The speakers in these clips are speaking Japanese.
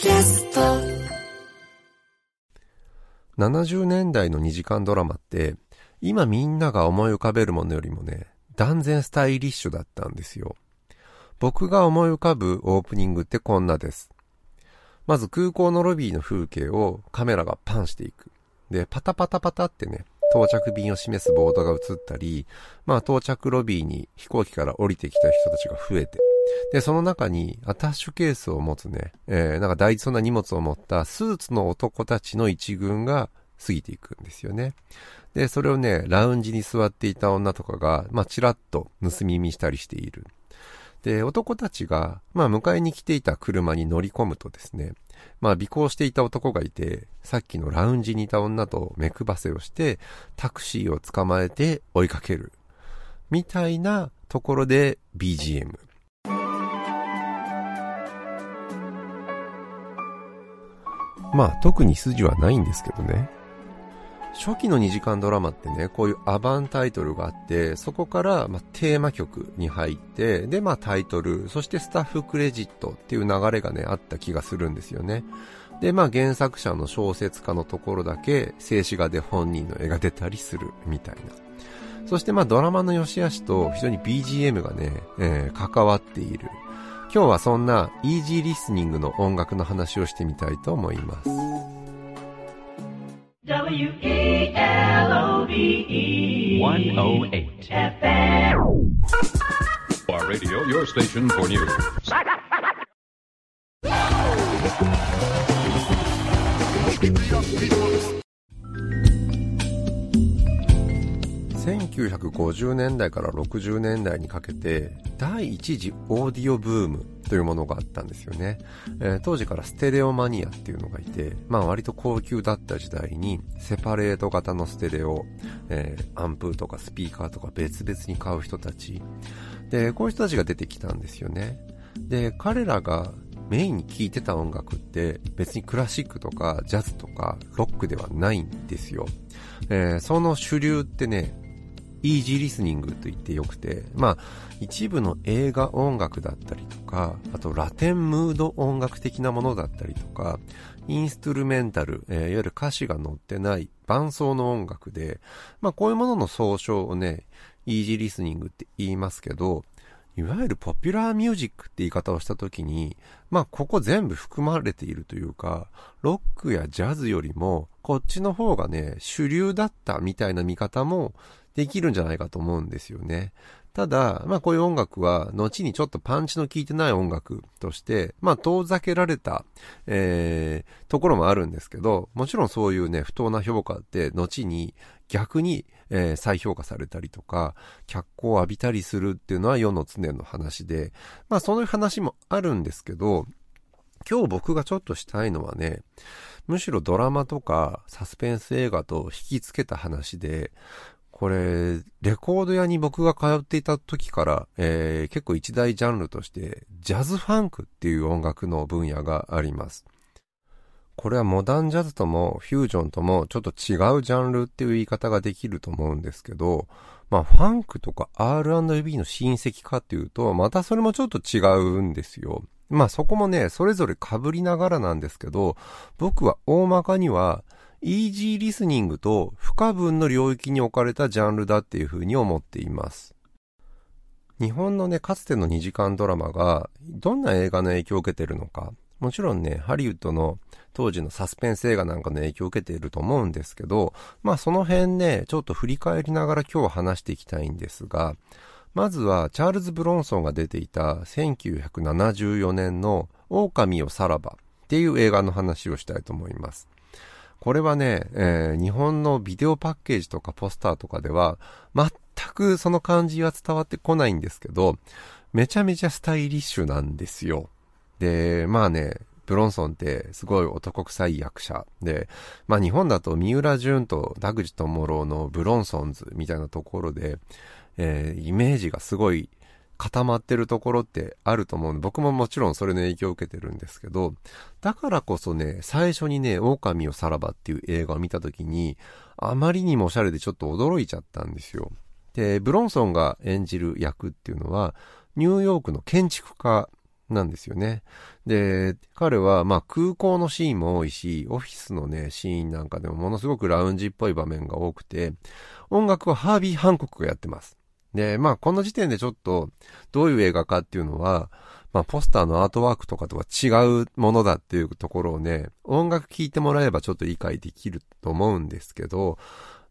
キャスト。70年代の2時間ドラマって今みんなが思い浮かべるものよりもね断然スタイリッシュだったんですよ。僕が思い浮かぶオープニングってこんなです。まず空港のロビーの風景をカメラがパンしていく。でパタパタパタってね到着便を示すボードが映ったり、まあ到着ロビーに飛行機から降りてきた人たちが増えて、で、その中にアタッシュケースを持つね、えー、なんか大事そうな荷物を持ったスーツの男たちの一軍が過ぎていくんですよね。で、それをね、ラウンジに座っていた女とかが、まあ、ちらっと盗み見したりしている。で、男たちが、まあ、迎えに来ていた車に乗り込むとですね、まあ、尾行していた男がいて、さっきのラウンジにいた女と目配せをして、タクシーを捕まえて追いかける。みたいなところで BGM。まあ、特に筋はないんですけどね。初期の2時間ドラマってね、こういうアバンタイトルがあって、そこから、まテーマ曲に入って、で、まあタイトル、そしてスタッフクレジットっていう流れがね、あった気がするんですよね。で、まあ原作者の小説家のところだけ、静止画で本人の絵が出たりするみたいな。そしてまあドラマの良し悪しと非常に BGM がね、えー、関わっている。今日はそんなイージーリスニングの音楽の話をしてみたいと思います。W-E-L-O-V-E 108 FM Our radio, your station for news. 1950年代から60年代にかけて第一次オーディオブームというものがあったんですよね、えー、当時からステレオマニアっていうのがいて、まあ割と高級だった時代にセパレート型のステレオ、えー、アンプとかスピーカーとか別々に買う人たち。でこういう人たちが出てきたんですよね。で彼らがメインに聴いてた音楽って別にクラシックとかジャズとかロックではないんですよ。えー、その主流ってね、イージーリスニングと言ってよくて、まあ、一部の映画音楽だったりとか、あとラテンムード音楽的なものだったりとか、インストゥルメンタル、えー、いわゆる歌詞が載ってない伴奏の音楽で、まあこういうものの総称をね、イージーリスニングって言いますけど、いわゆるポピュラーミュージックって言い方をしたときに、まあここ全部含まれているというか、ロックやジャズよりもこっちの方がね、主流だったみたいな見方もできるんじゃないかと思うんですよね。ただ、まあこういう音楽は、後にちょっとパンチの効いてない音楽として、まあ遠ざけられた、えー、ところもあるんですけど、もちろんそういうね、不当な評価って、後に逆に、えー、再評価されたりとか、脚光を浴びたりするっていうのは世の常の話で、まあそういう話もあるんですけど、今日僕がちょっとしたいのはね、むしろドラマとかサスペンス映画と引きつけた話で、これ、レコード屋に僕が通っていた時から、えー、結構一大ジャンルとして、ジャズファンクっていう音楽の分野があります。これはモダンジャズともフュージョンともちょっと違うジャンルっていう言い方ができると思うんですけど、まあファンクとか R&B の親戚かっていうと、またそれもちょっと違うんですよ。まあそこもね、それぞれ被りながらなんですけど、僕は大まかには、イージーリスニングと不可分の領域に置かれたジャンルだっていうふうに思っています。日本のね、かつての2時間ドラマがどんな映画の影響を受けてるのか、もちろんね、ハリウッドの当時のサスペンス映画なんかの影響を受けていると思うんですけど、まあその辺ね、ちょっと振り返りながら今日は話していきたいんですが、まずはチャールズ・ブロンソンが出ていた1974年の狼をさらばっていう映画の話をしたいと思います。これはね、えー、日本のビデオパッケージとかポスターとかでは全くその感じは伝わってこないんですけど、めちゃめちゃスタイリッシュなんですよ。で、まあね、ブロンソンってすごい男臭い役者で、まあ日本だと三浦淳と田口智郎のブロンソンズみたいなところで、えー、イメージがすごい固まってるところってあると思うんで、僕ももちろんそれの影響を受けてるんですけど、だからこそね、最初にね、狼をさらばっていう映画を見た時に、あまりにもおしゃれでちょっと驚いちゃったんですよ。で、ブロンソンが演じる役っていうのは、ニューヨークの建築家なんですよね。で、彼は、まあ空港のシーンも多いし、オフィスのね、シーンなんかでもものすごくラウンジっぽい場面が多くて、音楽はハービー・ハンコックがやってます。で、まあこの時点でちょっと、どういう映画かっていうのは、まあポスターのアートワークとかとは違うものだっていうところをね、音楽聴いてもらえばちょっと理解できると思うんですけど、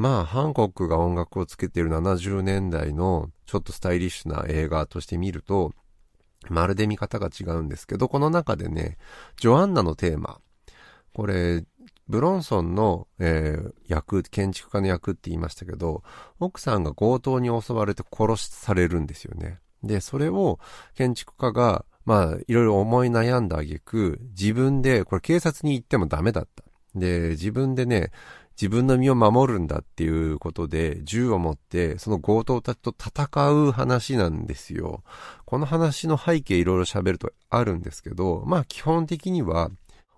まあ、ハンコックが音楽をつけている70年代のちょっとスタイリッシュな映画として見ると、まるで見方が違うんですけど、この中でね、ジョアンナのテーマ、これ、ブロンソンの、えー、役、建築家の役って言いましたけど、奥さんが強盗に襲われて殺されるんですよね。で、それを建築家が、まあ、いろいろ思い悩んだ挙句、自分で、これ警察に行ってもダメだった。で、自分でね、自分の身を守るんだっていうことで銃を持ってその強盗たちと戦う話なんですよ。この話の背景いろいろ喋るとあるんですけど、まあ基本的には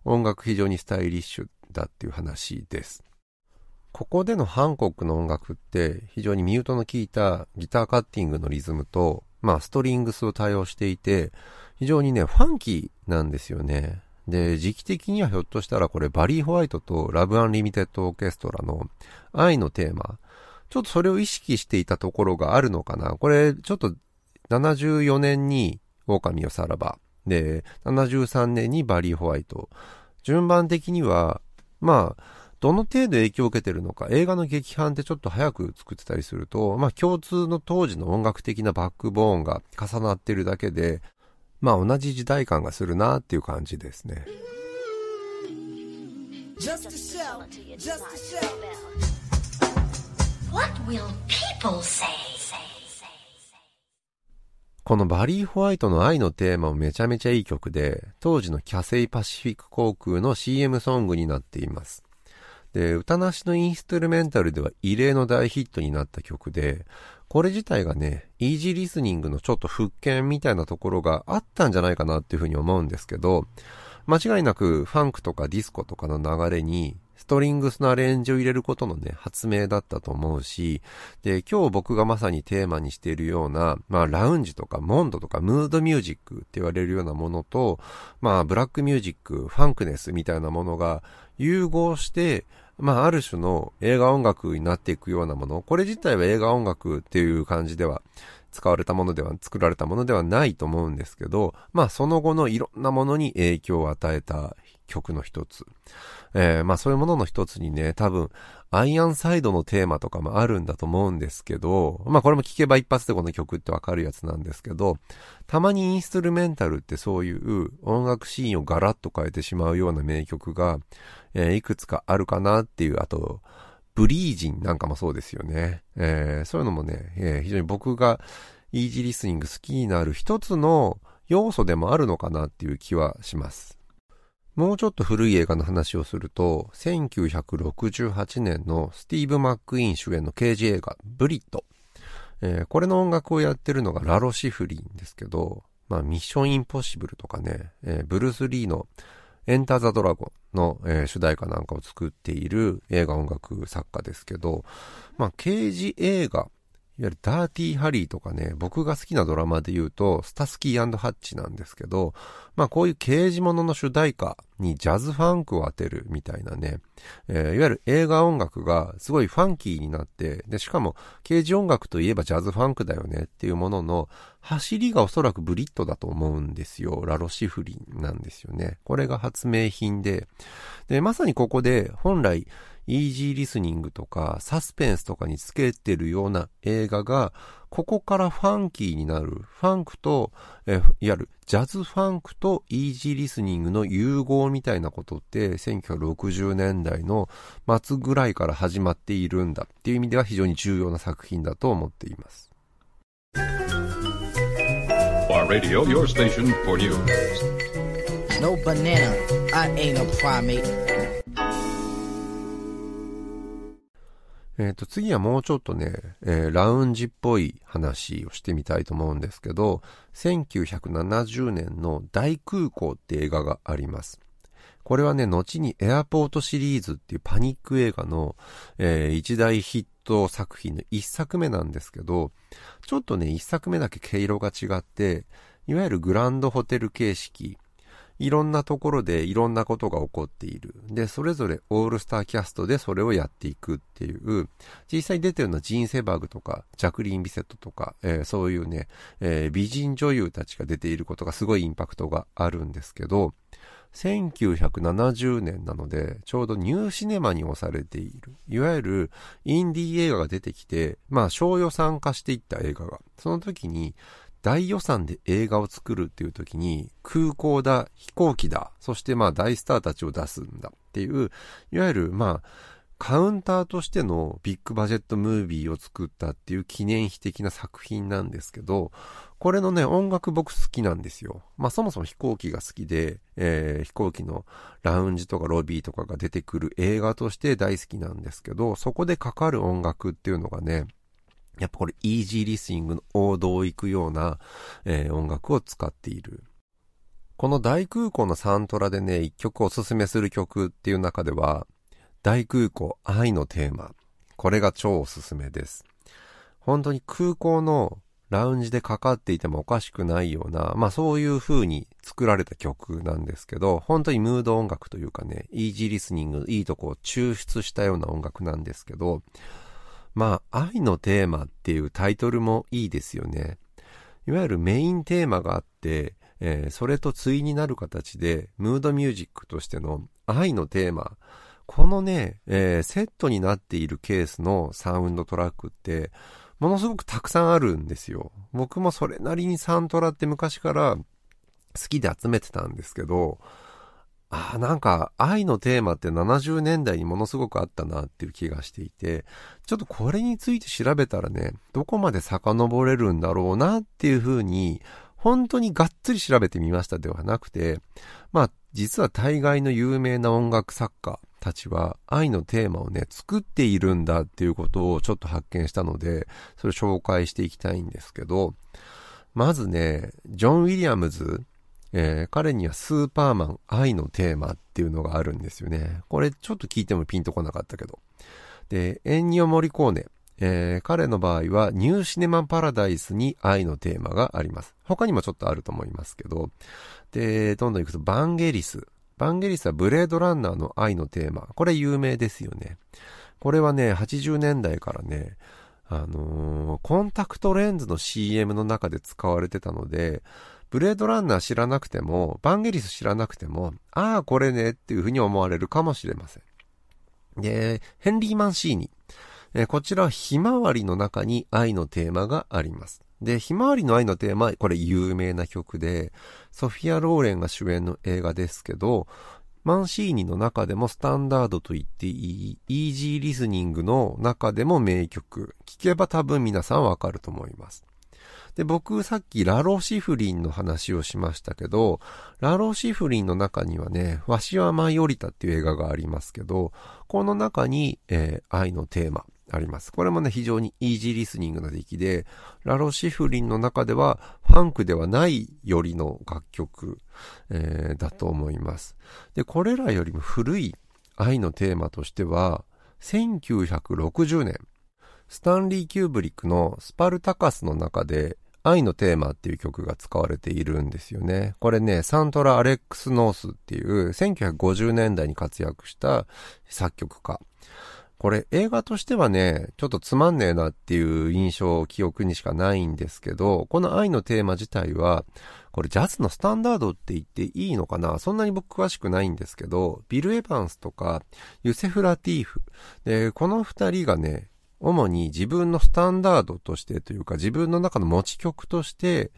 音楽非常にスタイリッシュだっていう話です。ここでのハンコックの音楽って非常にミュートの効いたギターカッティングのリズムと、まあストリングスを多用していて、非常にね、ファンキーなんですよね。で、時期的にはひょっとしたらこれバリー・ホワイトとラブ・アンリミテッド・オーケストラの愛のテーマ、ちょっとそれを意識していたところがあるのかな。これ、ちょっと74年に狼をさらば。で、73年にバリー・ホワイト。順番的には、まあ、どの程度影響を受けてるのか、映画の劇版ってちょっと早く作ってたりすると、まあ共通の当時の音楽的なバックボーンが重なってるだけで、まあ同じ時代感がするなっていう感じですね。このバリー・ホワイトの愛のテーマもめちゃめちゃいい曲で、当時のキャセイパシフィック航空の CM ソングになっています。で、歌なしのインストゥルメンタルでは異例の大ヒットになった曲で、これ自体がね、イージーリスニングのちょっと復権みたいなところがあったんじゃないかなっていうふうに思うんですけど、間違いなくファンクとかディスコとかの流れにストリングスのアレンジを入れることのね、発明だったと思うし、で、今日僕がまさにテーマにしているような、まあ、ラウンジとかモンドとかムードミュージックって言われるようなものと、まあ、ブラックミュージック、ファンクネスみたいなものが融合して、まあ、ある種の映画音楽になっていくようなもの、これ自体は映画音楽っていう感じでは使われたものでは、作られたものではないと思うんですけど、まあ、その後のいろんなものに影響を与えた曲の一つ。えー、まあそういうものの一つにね、多分、アイアンサイドのテーマとかもあるんだと思うんですけど、まあこれも聞けば一発でこの曲ってわかるやつなんですけど、たまにインストゥルメンタルってそういう音楽シーンをガラッと変えてしまうような名曲が、えー、いくつかあるかなっていう、あと、ブリージンなんかもそうですよね。えー、そういうのもね、えー、非常に僕がイージーリスニング好きになる一つの要素でもあるのかなっていう気はします。もうちょっと古い映画の話をすると、1968年のスティーブ・マック・イーン主演の刑事映画、ブリット。えー、これの音楽をやってるのがラロ・シフリンですけど、まあ、ミッション・インポッシブルとかね、えー、ブルース・リーのエンター・ザ・ドラゴンの、えー、主題歌なんかを作っている映画音楽作家ですけど、まあ、刑事映画いわゆるダーティーハリーとかね、僕が好きなドラマで言うと、スタスキーハッチなんですけど、まあこういう刑事物の主題歌にジャズファンクを当てるみたいなね、えー、いわゆる映画音楽がすごいファンキーになって、で、しかも刑事音楽といえばジャズファンクだよねっていうものの、走りがおそらくブリットだと思うんですよ。ラロシフリンなんですよね。これが発明品で、で、まさにここで本来、イージーリスニングとかサスペンスとかにつけてるような映画が、ここからファンキーになる、ファンクと、えいわゆるジャズファンクとイージーリスニングの融合みたいなことって、1960年代の末ぐらいから始まっているんだっていう意味では非常に重要な作品だと思っています。Radio, your station for news. No banana, I ain't a primate. えっ、ー、と、次はもうちょっとね、えー、ラウンジっぽい話をしてみたいと思うんですけど、1970年の大空港って映画があります。これはね、後にエアポートシリーズっていうパニック映画の、えー、一大ヒット作品の一作目なんですけど、ちょっとね、一作目だけ毛色が違って、いわゆるグランドホテル形式、いろんなところでいろんなことが起こっている。で、それぞれオールスターキャストでそれをやっていくっていう、実際に出てるのはジーン・セバーグとか、ジャクリーン・ビセットとか、えー、そういうね、えー、美人女優たちが出ていることがすごいインパクトがあるんですけど、1970年なので、ちょうどニューシネマに押されている。いわゆるインディー映画が出てきて、まあ小予算化していった映画が。その時に、大予算で映画を作るっていう時に、空港だ、飛行機だ、そしてまあ大スターたちを出すんだっていう、いわゆるまあ、カウンターとしてのビッグバジェットムービーを作ったっていう記念碑的な作品なんですけど、これのね、音楽僕好きなんですよ。まあそもそも飛行機が好きで、えー、飛行機のラウンジとかロビーとかが出てくる映画として大好きなんですけど、そこでかかる音楽っていうのがね、やっぱこれイージーリスニングの王道を行くような、えー、音楽を使っている。この大空港のサントラでね、一曲おすすめする曲っていう中では、大空港愛のテーマ。これが超おすすめです。本当に空港のラウンジでかかっていてもおかしくないような、まあそういう風に作られた曲なんですけど、本当にムード音楽というかね、イージーリスニング、いいとこを抽出したような音楽なんですけど、まあ、愛のテーマっていうタイトルもいいですよね。いわゆるメインテーマがあって、えー、それと対になる形で、ムードミュージックとしての愛のテーマ、このね、えー、セットになっているケースのサウンドトラックって、ものすごくたくさんあるんですよ。僕もそれなりにサントラって昔から好きで集めてたんですけど、ああ、なんか愛のテーマって70年代にものすごくあったなっていう気がしていて、ちょっとこれについて調べたらね、どこまで遡れるんだろうなっていうふうに、本当にがっつり調べてみましたではなくて、まあ実は大概の有名な音楽作家たちは愛のテーマをね、作っているんだっていうことをちょっと発見したので、それを紹介していきたいんですけど、まずね、ジョン・ウィリアムズえー、彼にはスーパーマン愛のテーマっていうのがあるんですよね。これちょっと聞いてもピンとこなかったけど。で、エンニオ・モリコーネ。えー、彼の場合はニューシネマ・パラダイスに愛のテーマがあります。他にもちょっとあると思いますけど。で、どんどん行くとバンゲリス。バンゲリスはブレードランナーの愛のテーマ。これ有名ですよね。これはね、80年代からね、あのー、コンタクトレンズの CM の中で使われてたので、ブレードランナー知らなくても、バンゲリス知らなくても、ああ、これねっていうふうに思われるかもしれません。で、ヘンリー・マンシーニ。えこちらはひまわりの中に愛のテーマがあります。で、ひまわりの愛のテーマ、これ有名な曲で、ソフィア・ローレンが主演の映画ですけど、マンシーニの中でもスタンダードと言っていい、イージーリスニングの中でも名曲。聴けば多分皆さんわかると思います。で、僕さっきラロシフリンの話をしましたけど、ラロシフリンの中にはね、わしは舞い降りたっていう映画がありますけど、この中に、えー、愛のテーマあります。これもね、非常にイージーリスニングな出来で、ラロシフリンの中ではファンクではないよりの楽曲、えー、だと思います。で、これらよりも古い愛のテーマとしては、1960年、スタンリー・キューブリックのスパルタカスの中で愛のテーマっていう曲が使われているんですよね。これね、サントラ・アレックス・ノースっていう1950年代に活躍した作曲家。これ映画としてはね、ちょっとつまんねえなっていう印象を、記憶にしかないんですけど、この愛のテーマ自体は、これジャズのスタンダードって言っていいのかな？そんなに僕詳しくないんですけど、ビル・エヴァンスとか、ユセフ・ラティーフ。で、この二人がね、主に自分のスタンダードとしてというか自分の中の持ち曲として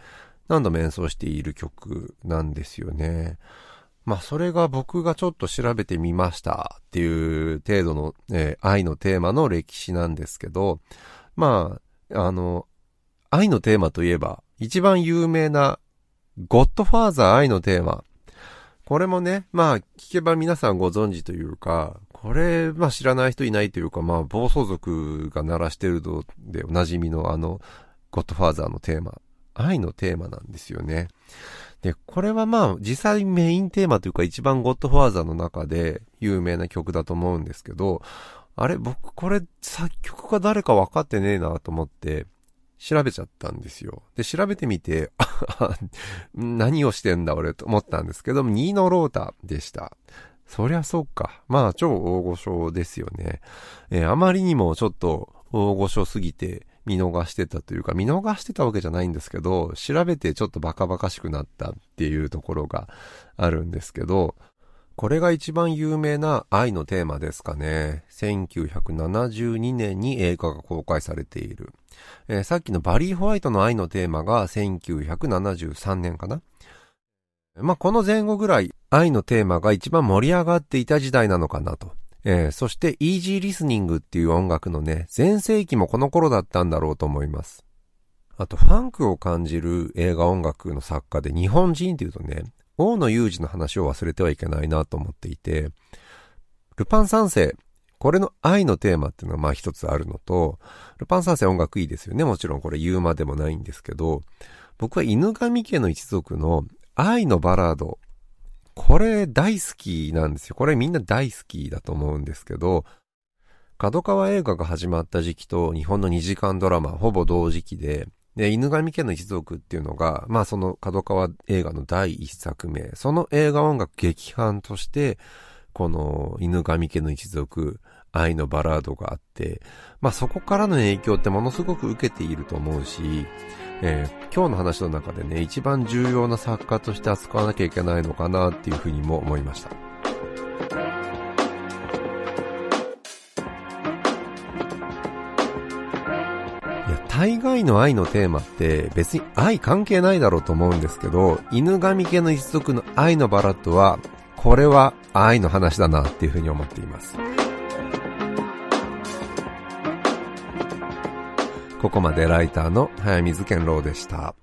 何度も演奏している曲なんですよね。まあそれが僕がちょっと調べてみましたっていう程度の、えー、愛のテーマの歴史なんですけど、まあ、あの、愛のテーマといえば一番有名なゴッドファーザー愛のテーマ。これもね、まあ聞けば皆さんご存知というか、これ、まあ知らない人いないというか、まあ暴走族が鳴らしてるのでおなじみのあの、ゴッドファーザーのテーマ、愛のテーマなんですよね。で、これはまあ実際メインテーマというか一番ゴッドファーザーの中で有名な曲だと思うんですけど、あれ僕これ作曲家誰か分かってねえなと思って調べちゃったんですよ。で、調べてみて、何をしてんだ俺と思ったんですけど、ニーノロータでした。そりゃそっか。まあ、超大御所ですよね。えー、あまりにもちょっと大御所すぎて見逃してたというか、見逃してたわけじゃないんですけど、調べてちょっとバカバカしくなったっていうところがあるんですけど、これが一番有名な愛のテーマですかね。1972年に映画が公開されている。えー、さっきのバリー・ホワイトの愛のテーマが1973年かな。まあ、この前後ぐらい愛のテーマが一番盛り上がっていた時代なのかなと。えー、そしてイージーリスニングっていう音楽のね、全盛期もこの頃だったんだろうと思います。あと、ファンクを感じる映画音楽の作家で日本人っていうとね、大野裕二の話を忘れてはいけないなと思っていて、ルパン三世、これの愛のテーマっていうのがまあ一つあるのと、ルパン三世音楽いいですよね。もちろんこれ言うまでもないんですけど、僕は犬神家の一族の愛のバラード、これ大好きなんですよ。これみんな大好きだと思うんですけど、角川映画が始まった時期と日本の2時間ドラマほぼ同時期で、で、犬神家の一族っていうのが、まあその角川映画の第一作目、その映画音楽劇版として、この犬神家の一族、愛のバラードがあって、まあそこからの影響ってものすごく受けていると思うし、えー、今日の話の中でね、一番重要な作家として扱わなきゃいけないのかなっていうふうにも思いました。大概の愛のテーマって別に愛関係ないだろうと思うんですけど、犬神家の一族の愛のバラッドは、これは愛の話だなっていうふうに思っています。ここまでライターの早水健郎でした。